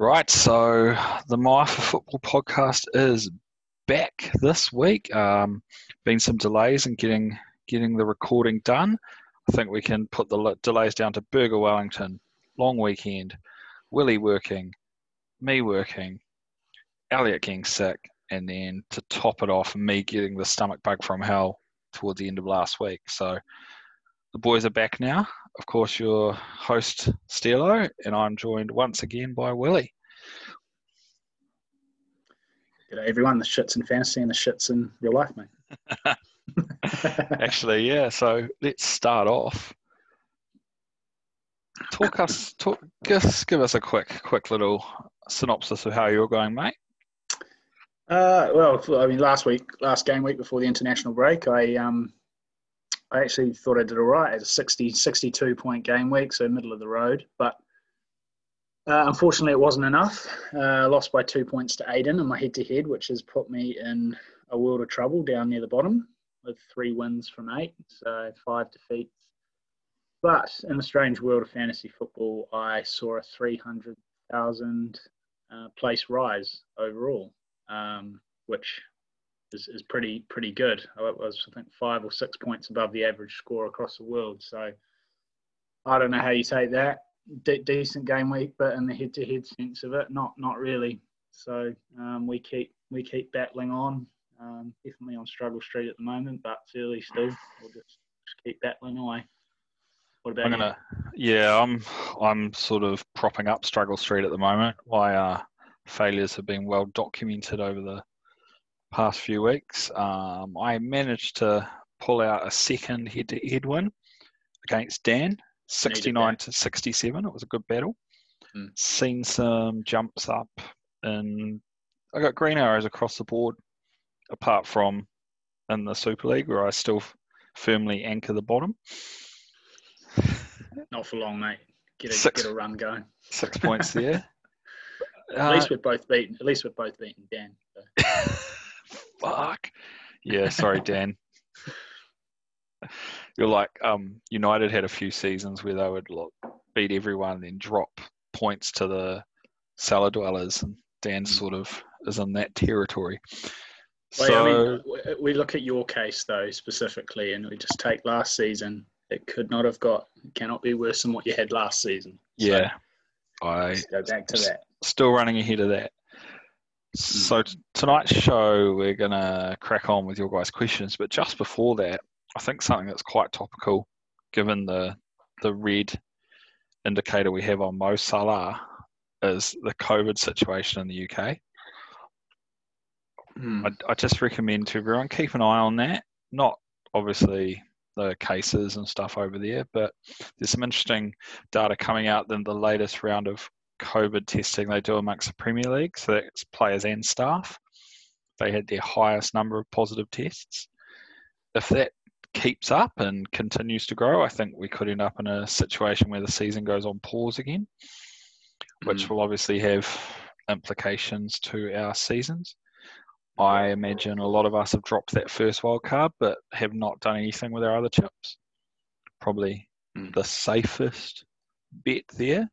Right, so the My for Football podcast is back this week. Um, been some delays in getting getting the recording done. I think we can put the delays down to Burger Wellington, long weekend, Willie working, me working, Elliot getting sick, and then to top it off, me getting the stomach bug from hell towards the end of last week. So the boys are back now. Of course, your host, Stilo, and I'm joined once again by Willie. G'day, everyone. The shits in fantasy and the shits in real life, mate. Actually, yeah. So let's start off. Talk us, talk, just give us a quick, quick little synopsis of how you're going, mate. Uh, well, I mean, last week, last game week before the international break, I um, I actually thought I did all right. It's a 60, 62 point game week, so middle of the road. But uh, unfortunately, it wasn't enough. Uh, lost by two points to Aiden in my head to head, which has put me in a world of trouble down near the bottom with three wins from eight, so five defeats. But in the strange world of fantasy football, I saw a 300,000 uh, place rise overall, um, which is, is pretty pretty good. It was I think five or six points above the average score across the world. So I don't know how you take that. De- decent game week, but in the head-to-head sense of it, not not really. So um, we keep we keep battling on. Um, definitely on struggle street at the moment, but fairly still. We'll just, just keep battling away. What about I'm gonna, you? Yeah, I'm I'm sort of propping up struggle street at the moment. My uh, failures have been well documented over the past few weeks. Um, I managed to pull out a second head-to-head win against Dan, 69 to 67. It was a good battle. Mm. Seen some jumps up, and I got green arrows across the board. Apart from in the Super League, where I still firmly anchor the bottom. Not for long, mate. Get a, six, get a run going. Six points there. at uh, least we're both beaten. At least we're both beaten Dan. So. fuck. Yeah, sorry, Dan. You're like um, United had a few seasons where they would look, beat everyone and then drop points to the cellar dwellers, and Dan mm. sort of is in that territory. Well, so, I mean, we look at your case though specifically, and we just take last season. It could not have got, cannot be worse than what you had last season. So yeah, I go back to that. Still running ahead of that. So t- tonight's show, we're gonna crack on with your guys' questions, but just before that, I think something that's quite topical, given the the red indicator we have on Mo Salah, is the COVID situation in the UK. Mm. I, I just recommend to everyone keep an eye on that. Not obviously the cases and stuff over there, but there's some interesting data coming out in the latest round of COVID testing they do amongst the Premier League, so that's players and staff. They had their highest number of positive tests. If that keeps up and continues to grow, I think we could end up in a situation where the season goes on pause again, which mm. will obviously have implications to our seasons. I imagine a lot of us have dropped that first wild card, but have not done anything with our other chips. Probably mm. the safest bet there.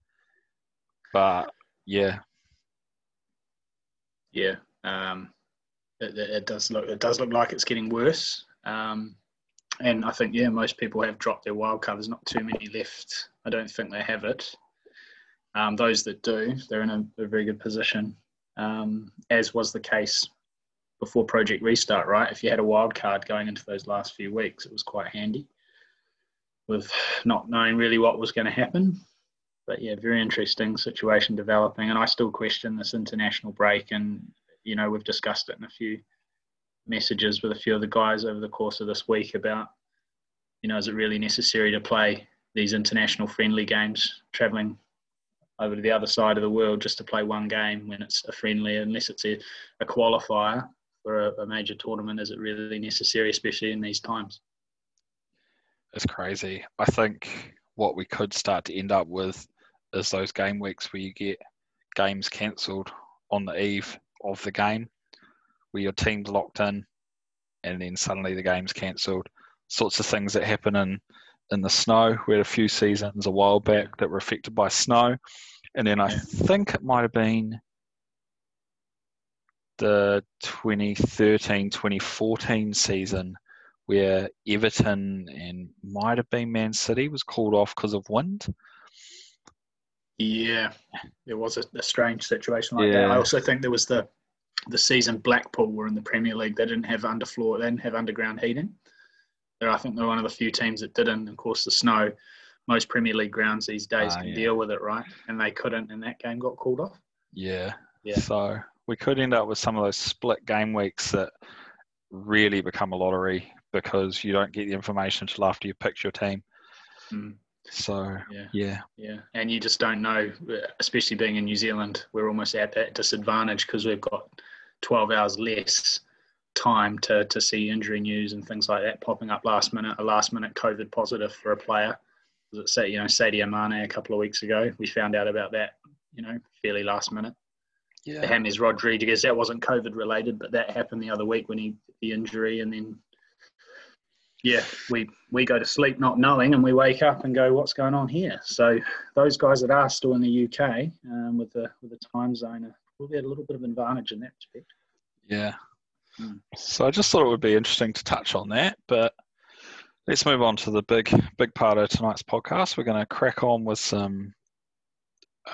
But yeah, yeah, um, it, it, does look it does look like it's getting worse. Um, and I think yeah, most people have dropped their wild card. There's not too many left. I don't think they have it. Um, those that do, they're in a, a very good position, um, as was the case before Project Restart. Right, if you had a wild card going into those last few weeks, it was quite handy with not knowing really what was going to happen but yeah, very interesting situation developing. And I still question this international break. And, you know, we've discussed it in a few messages with a few of the guys over the course of this week about, you know, is it really necessary to play these international friendly games, traveling over to the other side of the world just to play one game when it's a friendly, unless it's a, a qualifier for a, a major tournament? Is it really necessary, especially in these times? It's crazy. I think what we could start to end up with is those game weeks where you get games cancelled on the eve of the game, where your team's locked in, and then suddenly the game's cancelled. Sorts of things that happen in in the snow. We had a few seasons a while back that were affected by snow, And then I think it might have been the 2013 2014 season where Everton and might have been Man City was called off because of wind. Yeah, it was a, a strange situation like that. I also think there was the the season Blackpool were in the Premier League. They didn't have underfloor. They didn't have underground heating. They're, I think they're one of the few teams that didn't. Of course, the snow. Most Premier League grounds these days Ah, can yeah. deal with it, right? And they couldn't, and that game got called off. Yeah. Yeah. So we could end up with some of those split game weeks that really become a lottery because you don't get the information until after you picked your team. Mm, So yeah. yeah, Yeah, and you just don't know, especially being in New Zealand, we're almost at that disadvantage because we've got 12 hours less time to, to see injury news and things like that popping up last minute. A last minute COVID positive for a player. Was it say you know Sadio Mane a couple of weeks ago? We found out about that, you know, fairly last minute. Yeah. The James Rodriguez, that wasn't COVID related, but that happened the other week when he the injury, and then yeah, we we go to sleep not knowing, and we wake up and go, what's going on here? So those guys that are still in the UK um, with the with the time zone are probably at a little bit of advantage in that respect. yeah. Mm. So I just thought it would be interesting to touch on that, but let's move on to the big big part of tonight's podcast. We're going to crack on with some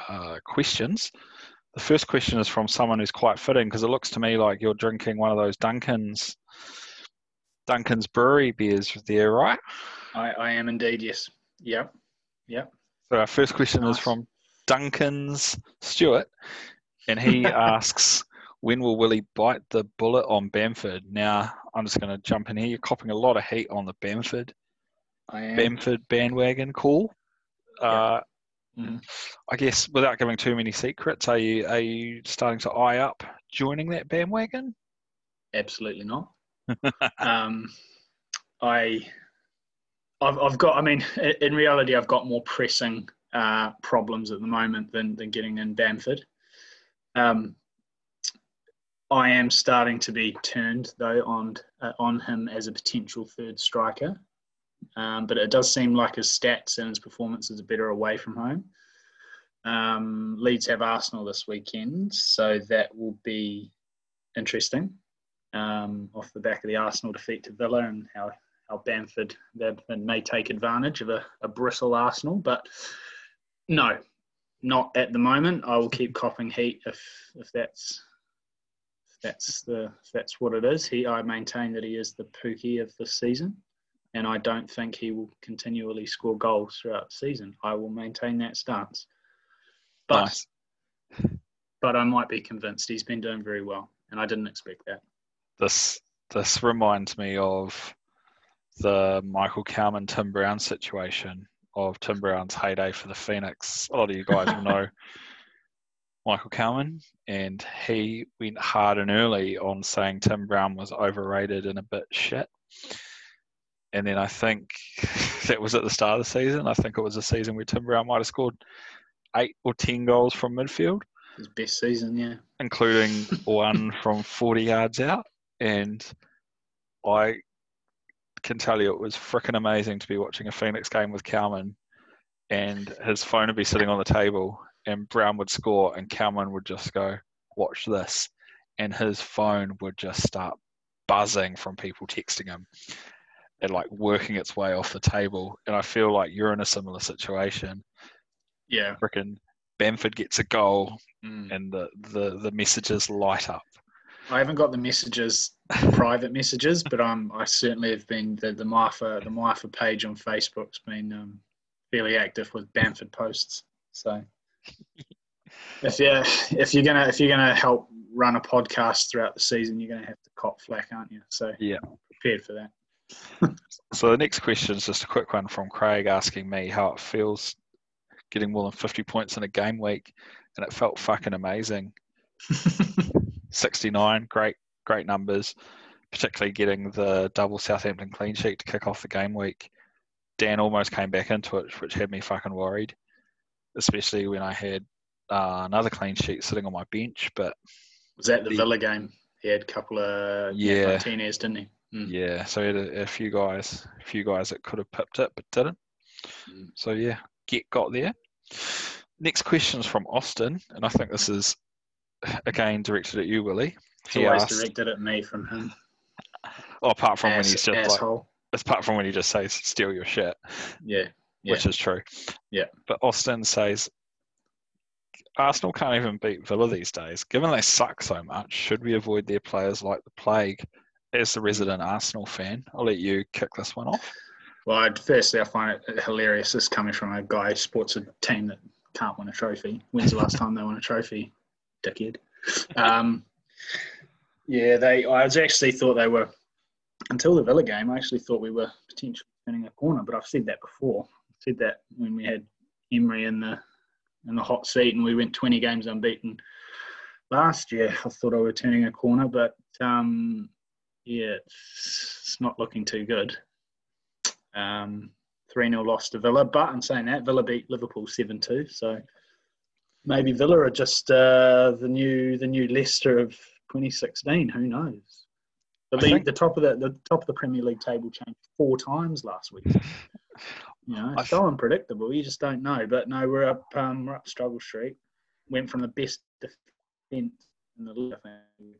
uh, questions. The first question is from someone who's quite fitting because it looks to me like you're drinking one of those Duncan's Duncan's Brewery beers there, right? I, I am indeed, yes. Yep. Yep. So our first question is from Duncan's Stewart, and he asks, "When will Willie bite the bullet on Bamford?" Now, I'm just going to jump in here. You're copping a lot of heat on the Bamford. Bamford bandwagon call. Uh, Mhm. I guess without giving too many secrets, are you are you starting to eye up joining that bandwagon? Absolutely not. um, I, I've, I've got. I mean, in reality, I've got more pressing uh, problems at the moment than than getting in Bamford. Um, I am starting to be turned though on uh, on him as a potential third striker, um, but it does seem like his stats and his performances are better away from home. Um, Leeds have Arsenal this weekend, so that will be interesting um, off the back of the Arsenal defeat to Villa and how, how Bamford Bamford may take advantage of a, a bristle Arsenal. But no, not at the moment. I will keep copping heat if if that's that's the if that's what it is. He I maintain that he is the Pookie of the season. And I don't think he will continually score goals throughout the season. I will maintain that stance. But Nice. but I might be convinced he's been doing very well, and I didn't expect that. This this reminds me of the Michael Cowman Tim Brown situation of Tim Brown's heyday for the Phoenix. A lot of you guys will know Michael Cowman, and he went hard and early on saying Tim Brown was overrated and a bit shit. And then I think that was at the start of the season. I think it was a season where Tim Brown might have scored eight or ten goals from midfield His best season, yeah. including one from 40 yards out. And I can tell you it was freaking amazing to be watching a Phoenix game with Cowman and his phone would be sitting on the table and Brown would score and Cowman would just go, watch this. And his phone would just start buzzing from people texting him and like working its way off the table. And I feel like you're in a similar situation. Yeah. Freaking Bamford gets a goal Mm. and the, the, the messages light up. I haven't got the messages, private messages, but um, I certainly have been the the Marfa the Marfa page on Facebook's been um, fairly active with Bamford posts. So if you if you're gonna if you're gonna help run a podcast throughout the season, you're gonna have to cop flack, aren't you? So Yeah. prepared for that. So the next question is just a quick one from Craig asking me how it feels getting more than 50 points in a game week, and it felt fucking amazing. 69, great, great numbers, particularly getting the double Southampton clean sheet to kick off the game week. Dan almost came back into it, which had me fucking worried, especially when I had uh, another clean sheet sitting on my bench. But Was that the Villa game? He had a couple of Yeah. Martinez, didn't he? Mm. yeah, so he had a, a few guys, a few guys that could have pipped it but didn't. Mm. So yeah, get got there. Next question is from Austin, and I think this is again directed at you, Willie. It's always directed at me from him. Well, apart from Ass, when he's just asshole. like, apart from when he just says "steal your shit," yeah, yeah. which is true. Yeah. But Austin says Arsenal can't even beat Villa these days. Given they suck so much, should we avoid their players like the plague? As the resident Arsenal fan, I'll let you kick this one off. Well, I'd, firstly, I find it hilarious. This coming from a guy who supports a team that can't win a trophy. When's the last time they won a trophy? Dickhead. Um, yeah, they. I was actually thought they were until the Villa game. I actually thought we were potentially turning a corner, but I've said that before. I said that when we had Emery in the in the hot seat and we went 20 games unbeaten last year. I thought I were turning a corner, but um, yeah, it's, it's, not looking too good. Um, 3 0 loss to Villa, but I'm saying that Villa beat Liverpool 7 2. So maybe Villa are just uh, the new the new Leicester of 2016. Who knows? The, league, think... the top of the the top of the Premier League table changed four times last week. You know, it's so unpredictable. You just don't know. But no, we're up. Um, we're up Struggle Street. Went from the best defence in the league,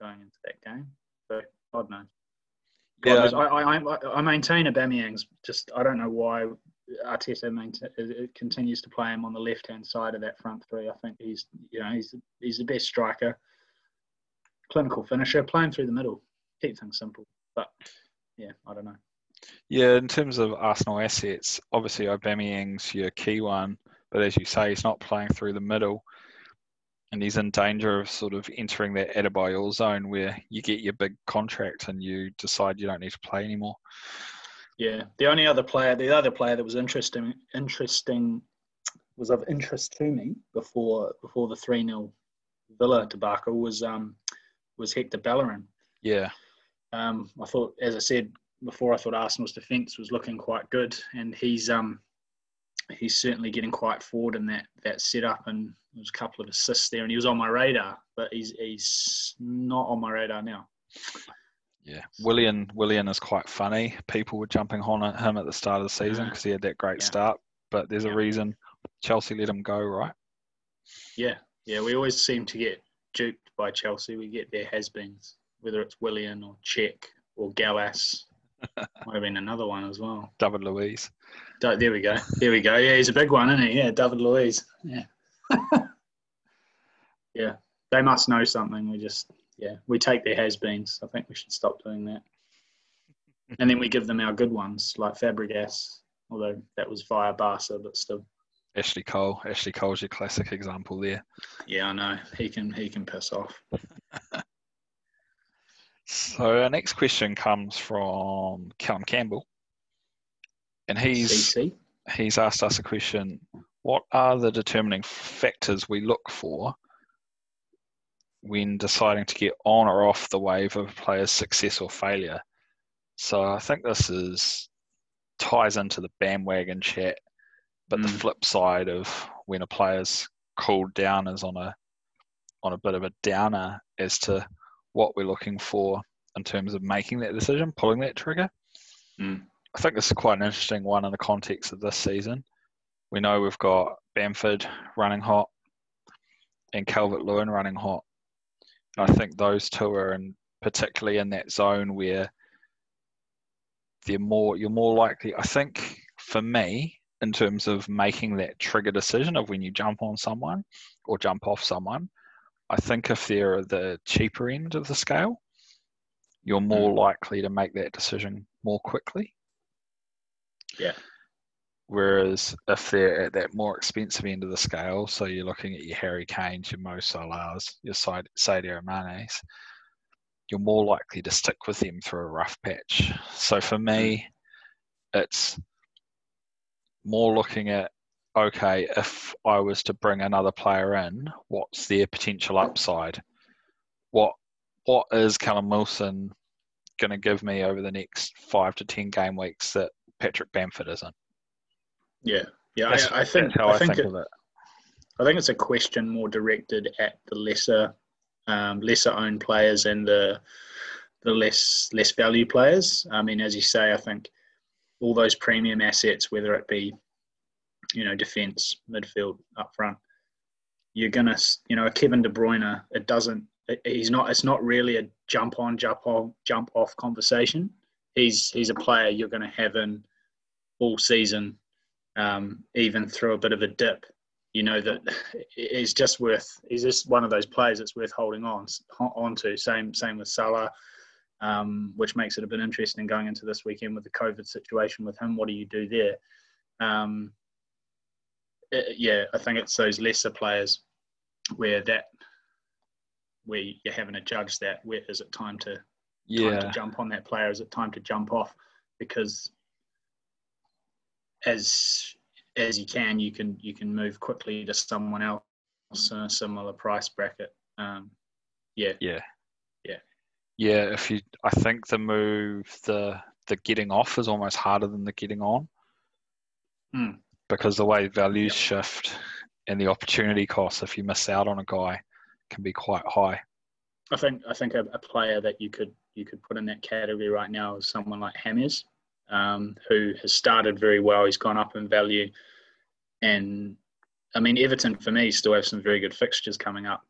going into that game. So God knows. God yeah. Knows. I, I, I maintain Aubameyang's just. I don't know why Arteta continues to play him on the left hand side of that front three. I think he's you know he's he's the best striker, clinical finisher, playing through the middle, keep things simple. But yeah, I don't know. Yeah, in terms of Arsenal assets, obviously Aubameyang's your key one, but as you say, he's not playing through the middle, and he's in danger of sort of entering that Adebayor zone where you get your big contract and you decide you don't need to play anymore. Yeah, the only other player, the other player that was interesting, interesting, was of interest to me before before the three 0 Villa debacle was um was Hector Bellerin. Yeah. Um, I thought, as I said, before I thought Arsenal's defence was looking quite good, and he's um he's certainly getting quite forward in that that setup, and there's a couple of assists there, and he was on my radar, but he's he's not on my radar now. Yeah, Willian Willian is quite funny. People were jumping on at him at the start of the season because he had that great yeah. start, but there's yeah. a reason Chelsea let him go, right? Yeah, yeah. We always seem to get duped by Chelsea. We get their has-beens, whether it's Willian or Cech or Gallas Might have been another one as well. David Luiz. There we go. There we go. Yeah, he's a big one, isn't he? Yeah, David Luiz. Yeah. yeah. They must know something. We just, yeah, we take their has beens. I think we should stop doing that. And then we give them our good ones, like Fabregas, although that was via Barca, but still. Ashley Cole. Ashley Cole's your classic example there. Yeah, I know. He can he can piss off. So our next question comes from Callum Campbell, and he's CC. he's asked us a question: What are the determining factors we look for when deciding to get on or off the wave of a player's success or failure? So I think this is ties into the bandwagon chat, but mm. the flip side of when a player's cooled down is on a on a bit of a downer as to what we're looking for in terms of making that decision, pulling that trigger. Mm. I think this is quite an interesting one in the context of this season. We know we've got Bamford running hot and Calvert Lewin running hot. I think those two are in particularly in that zone where they're more you're more likely I think for me, in terms of making that trigger decision of when you jump on someone or jump off someone, I think if they're the cheaper end of the scale, you're more mm. likely to make that decision more quickly. Yeah. Whereas if they're at that more expensive end of the scale, so you're looking at your Harry Kanes, your Mo Salahs, your Sadio Mane's, you're more likely to stick with them through a rough patch. So for me, mm. it's more looking at okay, if I was to bring another player in, what's their potential upside? What what is Callum Wilson going to give me over the next five to ten game weeks that Patrick Bamford isn't? Yeah, yeah, I, I, think how I, I think, think of it. I think it's a question more directed at the lesser um, lesser owned players and the the less less value players. I mean, as you say, I think all those premium assets, whether it be you know defence, midfield, up front, you're gonna, you know, a Kevin De Bruyne. It doesn't. He's not. It's not really a jump on, jump off, jump off conversation. He's he's a player you're going to have in all season, um, even through a bit of a dip. You know that he's just worth. He's just one of those players that's worth holding on onto. Same same with Salah. Um, which makes it a bit interesting going into this weekend with the COVID situation with him. What do you do there? Um, it, yeah, I think it's those lesser players where that where you're having to judge that. Where is it time to yeah. time to jump on that player? Is it time to jump off? Because as as you can, you can you can move quickly to someone else in a similar price bracket. Um, yeah, yeah, yeah, yeah. If you, I think the move, the the getting off is almost harder than the getting on. Mm because the way values shift and the opportunity cost if you miss out on a guy can be quite high. I think I think a, a player that you could you could put in that category right now is someone like James, um, who has started very well. He's gone up in value, and I mean Everton for me still have some very good fixtures coming up,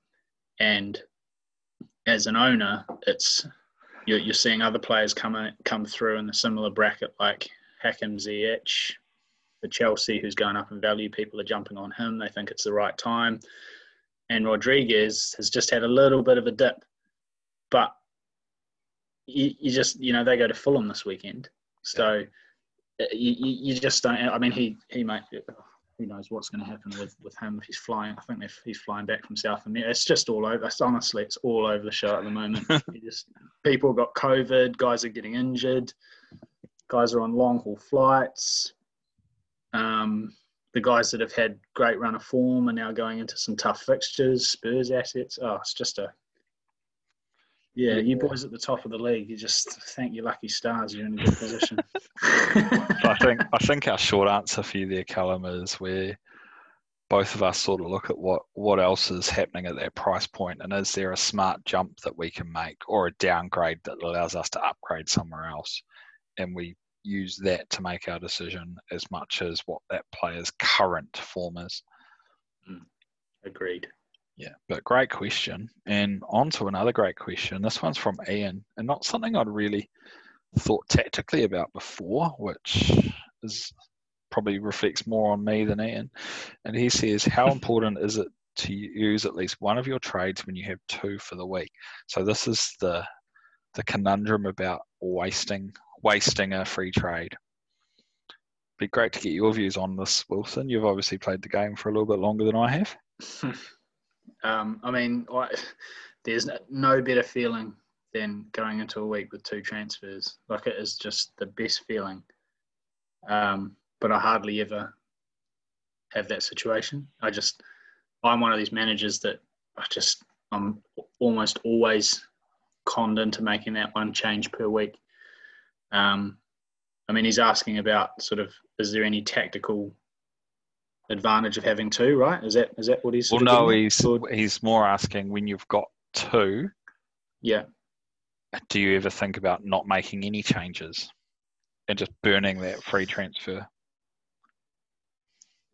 and as an owner, it's you're, you're seeing other players come come through in the similar bracket like Hakim Ziyech, for Chelsea, who's going up in value. People are jumping on him. They think it's the right time. And Rodriguez has just had a little bit of a dip. But you, you just, you know, they go to Fulham this weekend. So uh, you, you just don't, I mean, he, he might, who knows what's going to happen with, with him if he's flying. I think if he's flying back from South America, it's just all over. It's, honestly, it's all over the show at the moment. just people got COVID, guys are getting injured, guys are on long haul flights. Um, the guys that have had great run of form are now going into some tough fixtures. Spurs assets. Oh, it's just a yeah, you boys at the top of the league, you just thank your lucky stars you're in a good position. I think I think our short answer for you there, Callum, is where both of us sort of look at what what else is happening at that price point, and is there a smart jump that we can make, or a downgrade that allows us to upgrade somewhere else, and we use that to make our decision as much as what that player's current form is. Mm, agreed. Yeah, but great question. And on to another great question. This one's from Ian, and not something I'd really thought tactically about before, which is probably reflects more on me than Ian. And he says, How important is it to use at least one of your trades when you have two for the week? So this is the the conundrum about wasting wasting a free trade. Be great to get your views on this, Wilson. You've obviously played the game for a little bit longer than I have. um, I mean, there's no better feeling than going into a week with two transfers. Like it is just the best feeling. Um, but I hardly ever have that situation. I just, I'm one of these managers that I just, I'm almost always conned into making that one change per week. Um, I mean, he's asking about sort of is there any tactical advantage of having two? Right? Is that is that what he's? Well, no, he's he's more asking when you've got two. Yeah. Do you ever think about not making any changes and just burning that free transfer?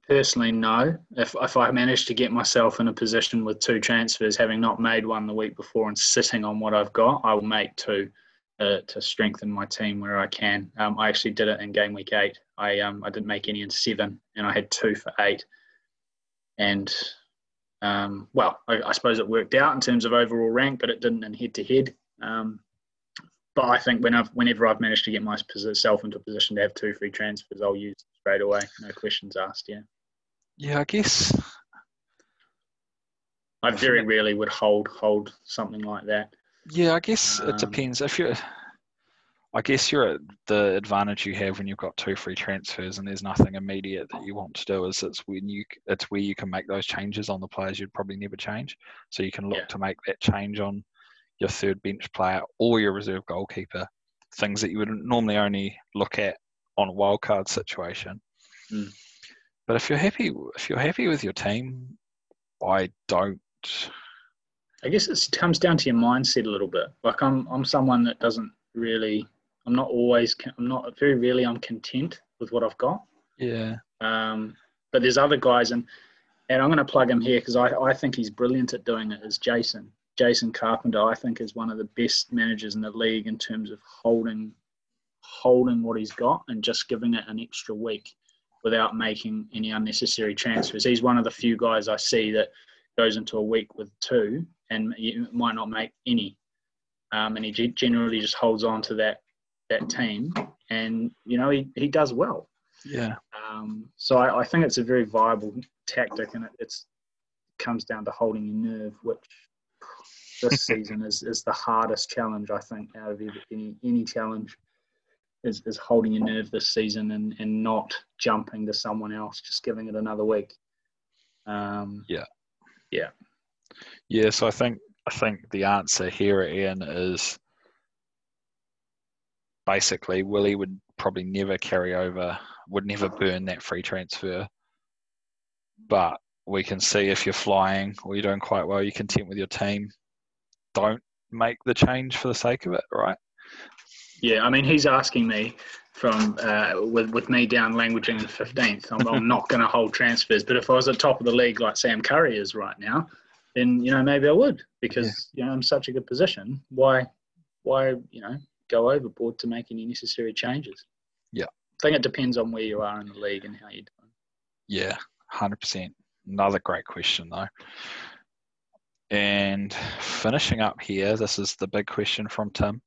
Personally, no. If if I manage to get myself in a position with two transfers, having not made one the week before and sitting on what I've got, I will make two uh, to strengthen my team where I can. Um, I actually did it in game week eight. I um, I didn't make any in seven, and I had two for eight. And um, well, I, I, suppose it worked out in terms of overall rank, but it didn't in head to head. But I think when I've, whenever I've managed to get myself into a position to have two free transfers, I'll use straight away, no questions asked. Yeah. Yeah, I guess. I very rarely would hold hold something like that. Yeah, I guess um, it depends. If you're, I guess you're at the advantage you have when you've got two free transfers and there's nothing immediate that you want to do. Is it's when you it's where you can make those changes on the players you'd probably never change. So you can look yeah. to make that change on your third bench player or your reserve goalkeeper. Things that you would normally only look at on a wildcard situation. Mm. But if you're happy, if you're happy with your team, I don't I guess it comes down to your mindset a little bit. Like I'm, I'm someone that doesn't really, I'm not always, I'm not very rarely, I'm content with what I've got. Yeah. Um, but there's other guys, and and I'm going to plug him here because I, I think he's brilliant at doing it. Is Jason Jason Carpenter? I think is one of the best managers in the league in terms of holding holding what he's got and just giving it an extra week without making any unnecessary transfers. He's one of the few guys I see that goes into a week with two and you might not make any. Um, and he generally just holds on to that that team, and you know he, he does well. Yeah. Um, so I, I, think it's a very viable tactic, and it it's, comes down to holding your nerve, which this season is, is the hardest challenge I think out of any any challenge is, is holding your nerve this season and, and not jumping to someone else, just giving it another week. Um, yeah, yeah, yeah. So I think I think the answer here, Ian, is basically Willie would probably never carry over, would never burn that free transfer. But we can see if you're flying or you're doing quite well, you're content with your team. Don't make the change for the sake of it, right? Yeah, I mean, he's asking me from uh, with with me down languaging in the fifteenth. I'm, I'm not going to hold transfers, but if I was at top of the league like Sam Curry is right now, then you know maybe I would because yeah. you know I'm such a good position. Why, why you know go overboard to make any necessary changes? Yeah, I think it depends on where you are in the league and how you're doing. Yeah, hundred percent. Another great question though. And finishing up here, this is the big question from Tim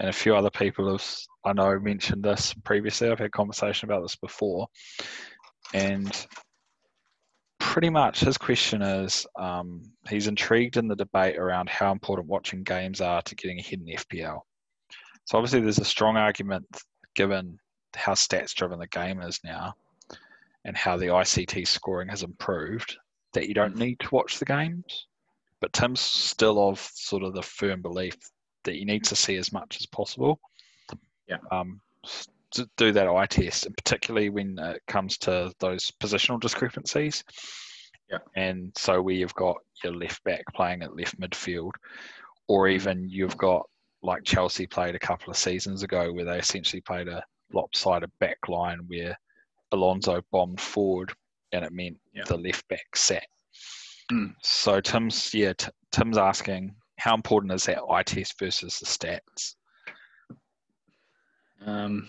and a few other people have I know mentioned this previously. I've had conversation about this before, and pretty much his question is um, he's intrigued in the debate around how important watching games are to getting ahead in FPL. So obviously, there's a strong argument given how stats driven the game is now, and how the ICT scoring has improved that you don't need to watch the games. But Tim's still of sort of the firm belief that you need to see as much as possible. Yeah. Um, to do that eye test, and particularly when it comes to those positional discrepancies. Yeah. And so where you've got your left back playing at left midfield, or even you've got like Chelsea played a couple of seasons ago, where they essentially played a lopsided back line where Alonso bombed forward, and it meant yeah. the left back sat. Mm. So Tim's yeah, t- Tim's asking how important is that eye test versus the stats? Um,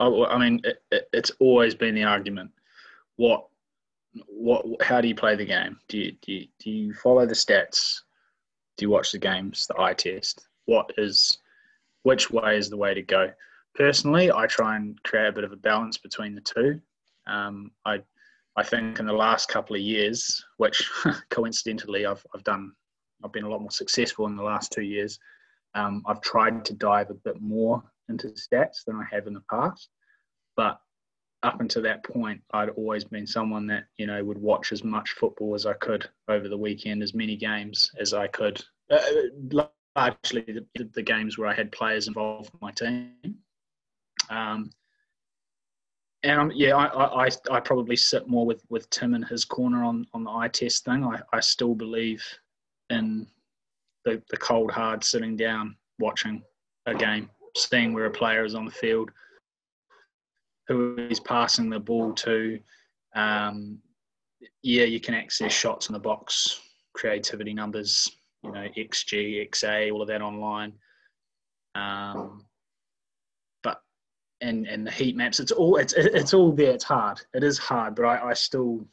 I, I mean, it, it, it's always been the argument. What, what, how do you play the game? Do you, do you, do you follow the stats? Do you watch the games, the eye test? What is, which way is the way to go? Personally, I try and create a bit of a balance between the two. Um, I, I think in the last couple of years, which coincidentally I've, I've done I've been a lot more successful in the last two years. Um, I've tried to dive a bit more into stats than I have in the past, but up until that point, I'd always been someone that you know would watch as much football as I could over the weekend, as many games as I could. Uh, largely the, the, games where I had players involved in my team. Um, and I'm, yeah, I, I, I probably sit more with, with Tim in his corner on, on the eye test thing. I, I still believe in the, the cold hard sitting down watching a game, seeing where a player is on the field, who he's passing the ball to. Um, yeah, you can access shots in the box, creativity numbers, you know, XG, XA, all of that online. Um, but and and the heat maps, it's all it's it's all there. It's hard. It is hard, but I, I still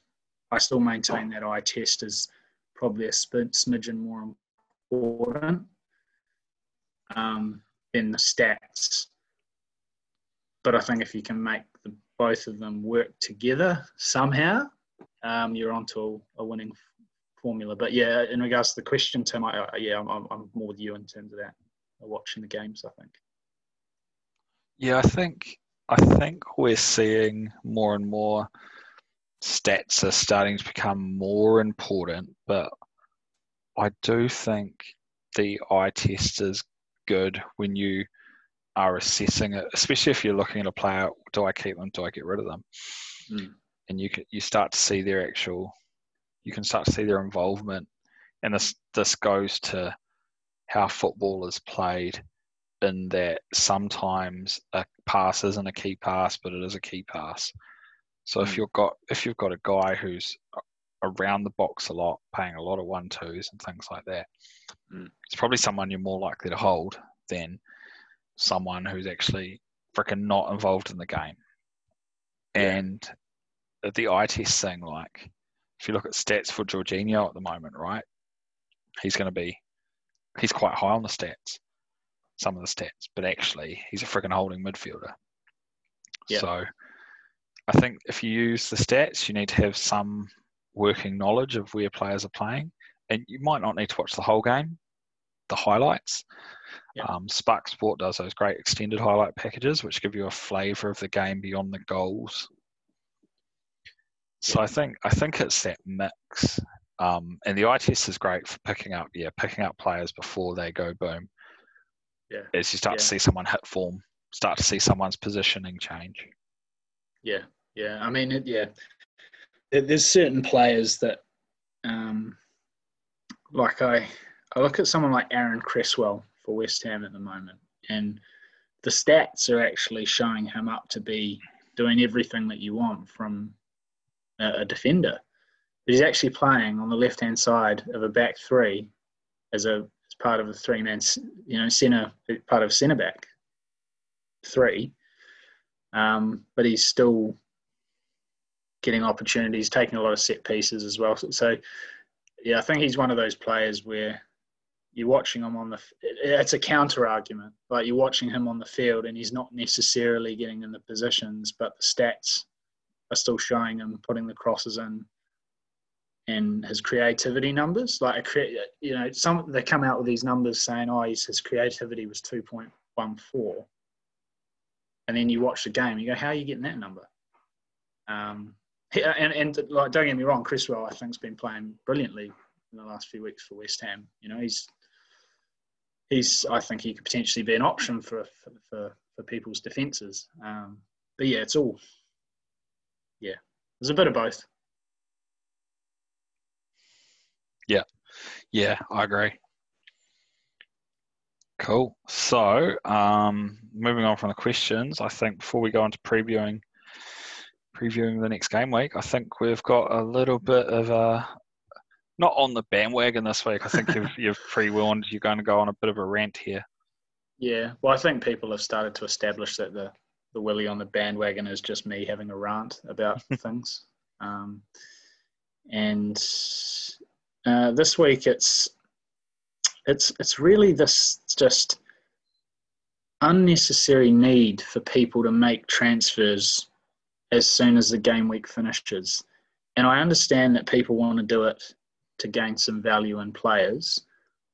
I still maintain that eye test is probably a smidgen more important um, than the stats. But I think if you can make the, both of them work together somehow, um, you're onto a, a, winning formula. But yeah, in regards to the question, Tim, I, I, yeah, I'm, I'm more with you in terms of that, watching the games. I think. Yeah, I think I think we're seeing more and more stats are starting to become more important, but I do think the eye test is good when you are assessing it, especially if you're looking at a player. Do I keep them? Do I get rid of them? Mm. And you can, you start to see their actual, you can start to see their involvement, and this this goes to how football is played. In that sometimes a pass isn't a key pass, but it is a key pass. So if hmm. you've got if you've got a guy who's around the box a lot, paying a lot of one twos and things like that. Mm. It's probably someone you're more likely to hold than someone who's actually freaking not involved in the game. Yeah. And the eye test thing, like if you look at stats for Jorginho at the moment, right? He's going to be, he's quite high on the stats, some of the stats, but actually he's a freaking holding midfielder. Yeah. So I think if you use the stats, you need to have some working knowledge of where players are playing, and you might not need to watch the whole game, the highlights. Yeah. Um, Spark Sport does those great extended highlight packages, which give you a flavour of the game beyond the goals. So I think I think it's that mix, um, and the eye test is great for picking up yeah picking up players before they go boom. Yeah. As you start to see someone hit form, start to see someone's positioning change. Yeah, yeah. I mean, it, yeah. There's certain players that, um, like I, I look at someone like Aaron Cresswell for West Ham at the moment, and the stats are actually showing him up to be doing everything that you want from a, a defender. But he's actually playing on the left hand side of a back three as a as part of a three man, you know, center part of centre back three um, but he's still getting opportunities, taking a lot of set pieces as well. So, so, yeah, I think he's one of those players where you're watching him on the. It's a counter argument, like you're watching him on the field, and he's not necessarily getting in the positions, but the stats are still showing him putting the crosses in. And his creativity numbers, like you know, some they come out with these numbers saying, "Oh, his, creativity was two point one four, and then you watch the game, you go, "How are you getting that number?" Um, and and like, don't get me wrong, Cresswell I think's been playing brilliantly in the last few weeks for West Ham. You know, he's he's I think he could potentially be an option for for for, for people's defences. Um, but yeah, it's all yeah, there's a bit of both. Yeah, yeah, I agree. Cool. So, um, moving on from the questions, I think before we go into previewing previewing the next game week, I think we've got a little bit of a not on the bandwagon this week. I think you've you've pre-warned you're going to go on a bit of a rant here. Yeah, well, I think people have started to establish that the the Willie on the bandwagon is just me having a rant about things. Um, and uh, this week, it's it's it's really this just unnecessary need for people to make transfers as soon as the game week finishes. And I understand that people want to do it to gain some value in players,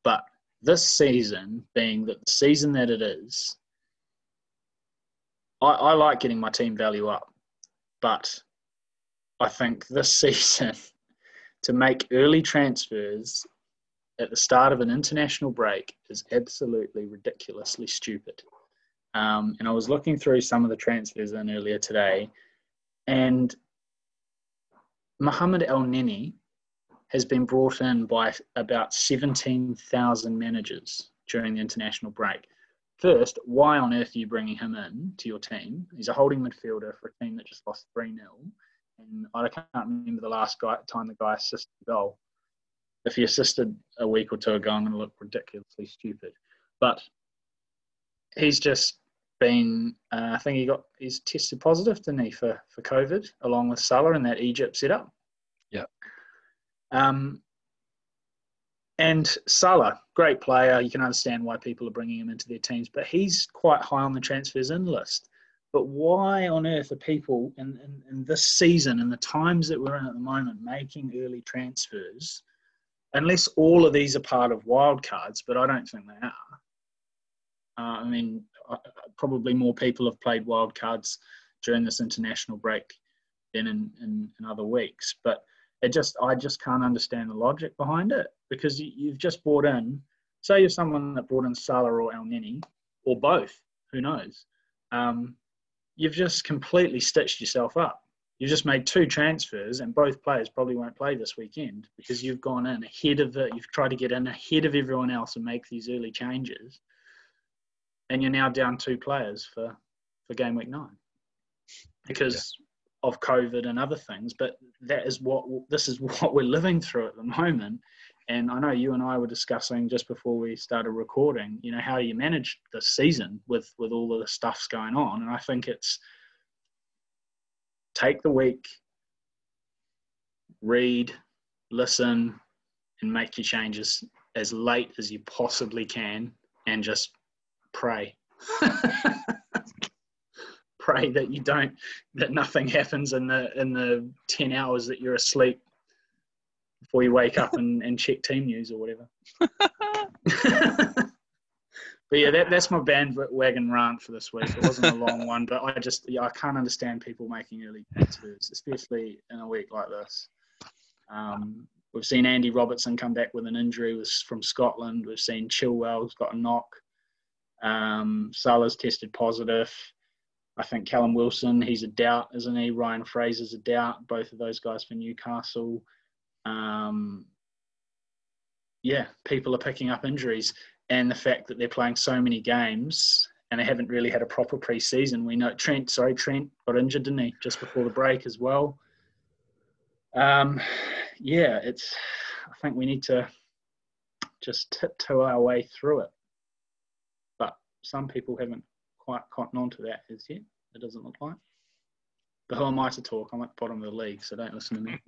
but this season, being that the season that it is, I, I like getting my team value up, but I think this season to make early transfers at the start of an international break is absolutely ridiculously stupid. Um, and I was looking through some of the transfers in earlier today, and Mohamed Elneny has been brought in by about 17,000 managers during the international break. First, why on earth are you bringing him in to your team? He's a holding midfielder for a team that just lost 3 0. And I can't remember the last guy, time the guy assisted a goal. If he assisted a week or two ago, I'm going to look ridiculously stupid. But he's just been, uh, I think he got, he's tested positive, didn't he, for, for COVID, along with Salah in that Egypt setup. Yeah. Um, and Salah, great player. You can understand why people are bringing him into their teams, but he's quite high on the transfers in list. But why on earth are people in, in, in this season and the times that we're in at the moment making early transfers? Unless all of these are part of wildcards, but I don't think they are. Uh, I mean, probably more people have played wildcards during this international break than in, in, in other weeks. But it just, I just can't understand the logic behind it because you, you've just brought in, say you're someone that brought in Salah or Elneny or both, who knows? Um, you've just completely stitched yourself up. You've just made two transfers, and both players probably won't play this weekend because you've gone in ahead of it. You've tried to get in ahead of everyone else and make these early changes, and you're now down two players for for game week nine because of COVID and other things, but that is what this is what we're living through at the moment. And I know you and I were discussing just before we started recording, you know, how do you manage the season with with all of the stuffs going on? And I think it's take the week, read, listen, and make your changes as late as you possibly can, and just pray. pray that you don't that nothing happens in the in the 10 hours that you're asleep before you wake up and, and check team news or whatever. But yeah that, that's my bandwagon rant for this week. It wasn't a long one but i just yeah, i can't understand people making early transfers especially in a week like this. Um, we've seen andy robertson come back with an injury was from scotland. We've seen chilwell's got a knock um, Salah's tested positive. I think Callum Wilson, he's a doubt, isn't he? Ryan Fraser's a doubt. Both of those guys for Newcastle. Um, yeah, people are picking up injuries, and the fact that they're playing so many games and they haven't really had a proper pre-season. We know Trent, sorry, Trent got injured, didn't he, just before the break as well. Um, yeah, it's. I think we need to just tiptoe our way through it. Some people haven't quite cotton on to that as yet. It doesn't look like. But who am I to talk? I'm at the bottom of the league, so don't listen to me.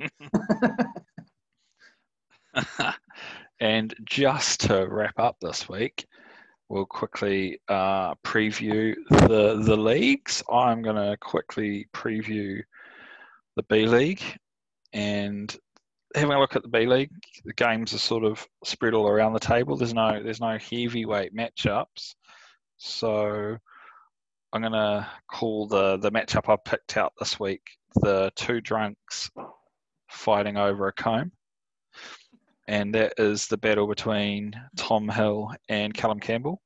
and just to wrap up this week, we'll quickly uh, preview the the leagues. I'm going to quickly preview the B League and having a look at the B League. The games are sort of spread all around the table. There's no there's no heavyweight matchups, so I'm going to call the, the matchup I picked out this week the two drunks fighting over a comb. And that is the battle between Tom Hill and Callum Campbell.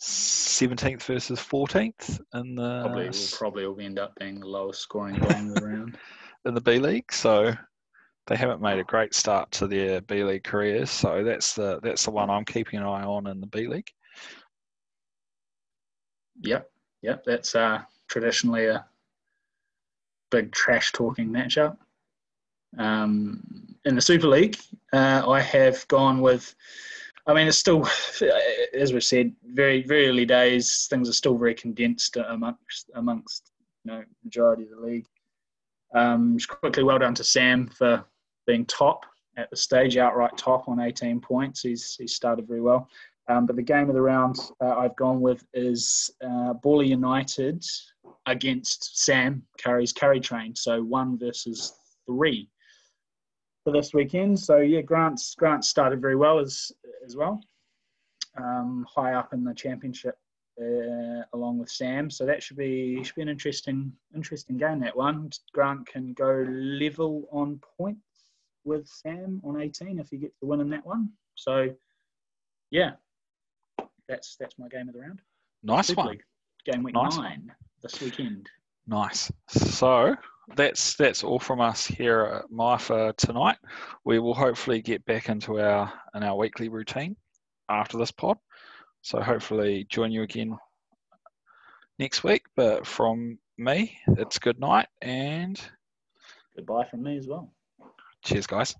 17th versus 14th in the probably will probably will end up being the lowest scoring game of the round in the B League. So they haven't made a great start to their B League careers. So that's the that's the one I'm keeping an eye on in the B League. Yep, yep. That's uh, traditionally a big trash talking matchup. Um, in the Super League, uh, I have gone with. I mean, it's still, as we've said, very very early days. Things are still very condensed amongst amongst you know majority of the league. Um, just quickly, well done to Sam for being top at the stage, outright top on 18 points. He's he started very well. Um, but the game of the round uh, I've gone with is uh, Bawley United against Sam Curry's Curry Train. So one versus three for this weekend. So yeah, Grant's Grant started very well as as well, um, high up in the championship uh, along with Sam. So that should be should be an interesting interesting game. That one. Grant can go level on points with Sam on 18 if he gets the win in that one. So yeah, that's that's my game of the round. Nice Super one. League, game week nice nine one. this weekend. Nice. So that's that's all from us here at MIFA tonight. We will hopefully get back into our in our weekly routine after this pod. So hopefully join you again next week. But from me, it's good night and goodbye from me as well. Cheers, guys.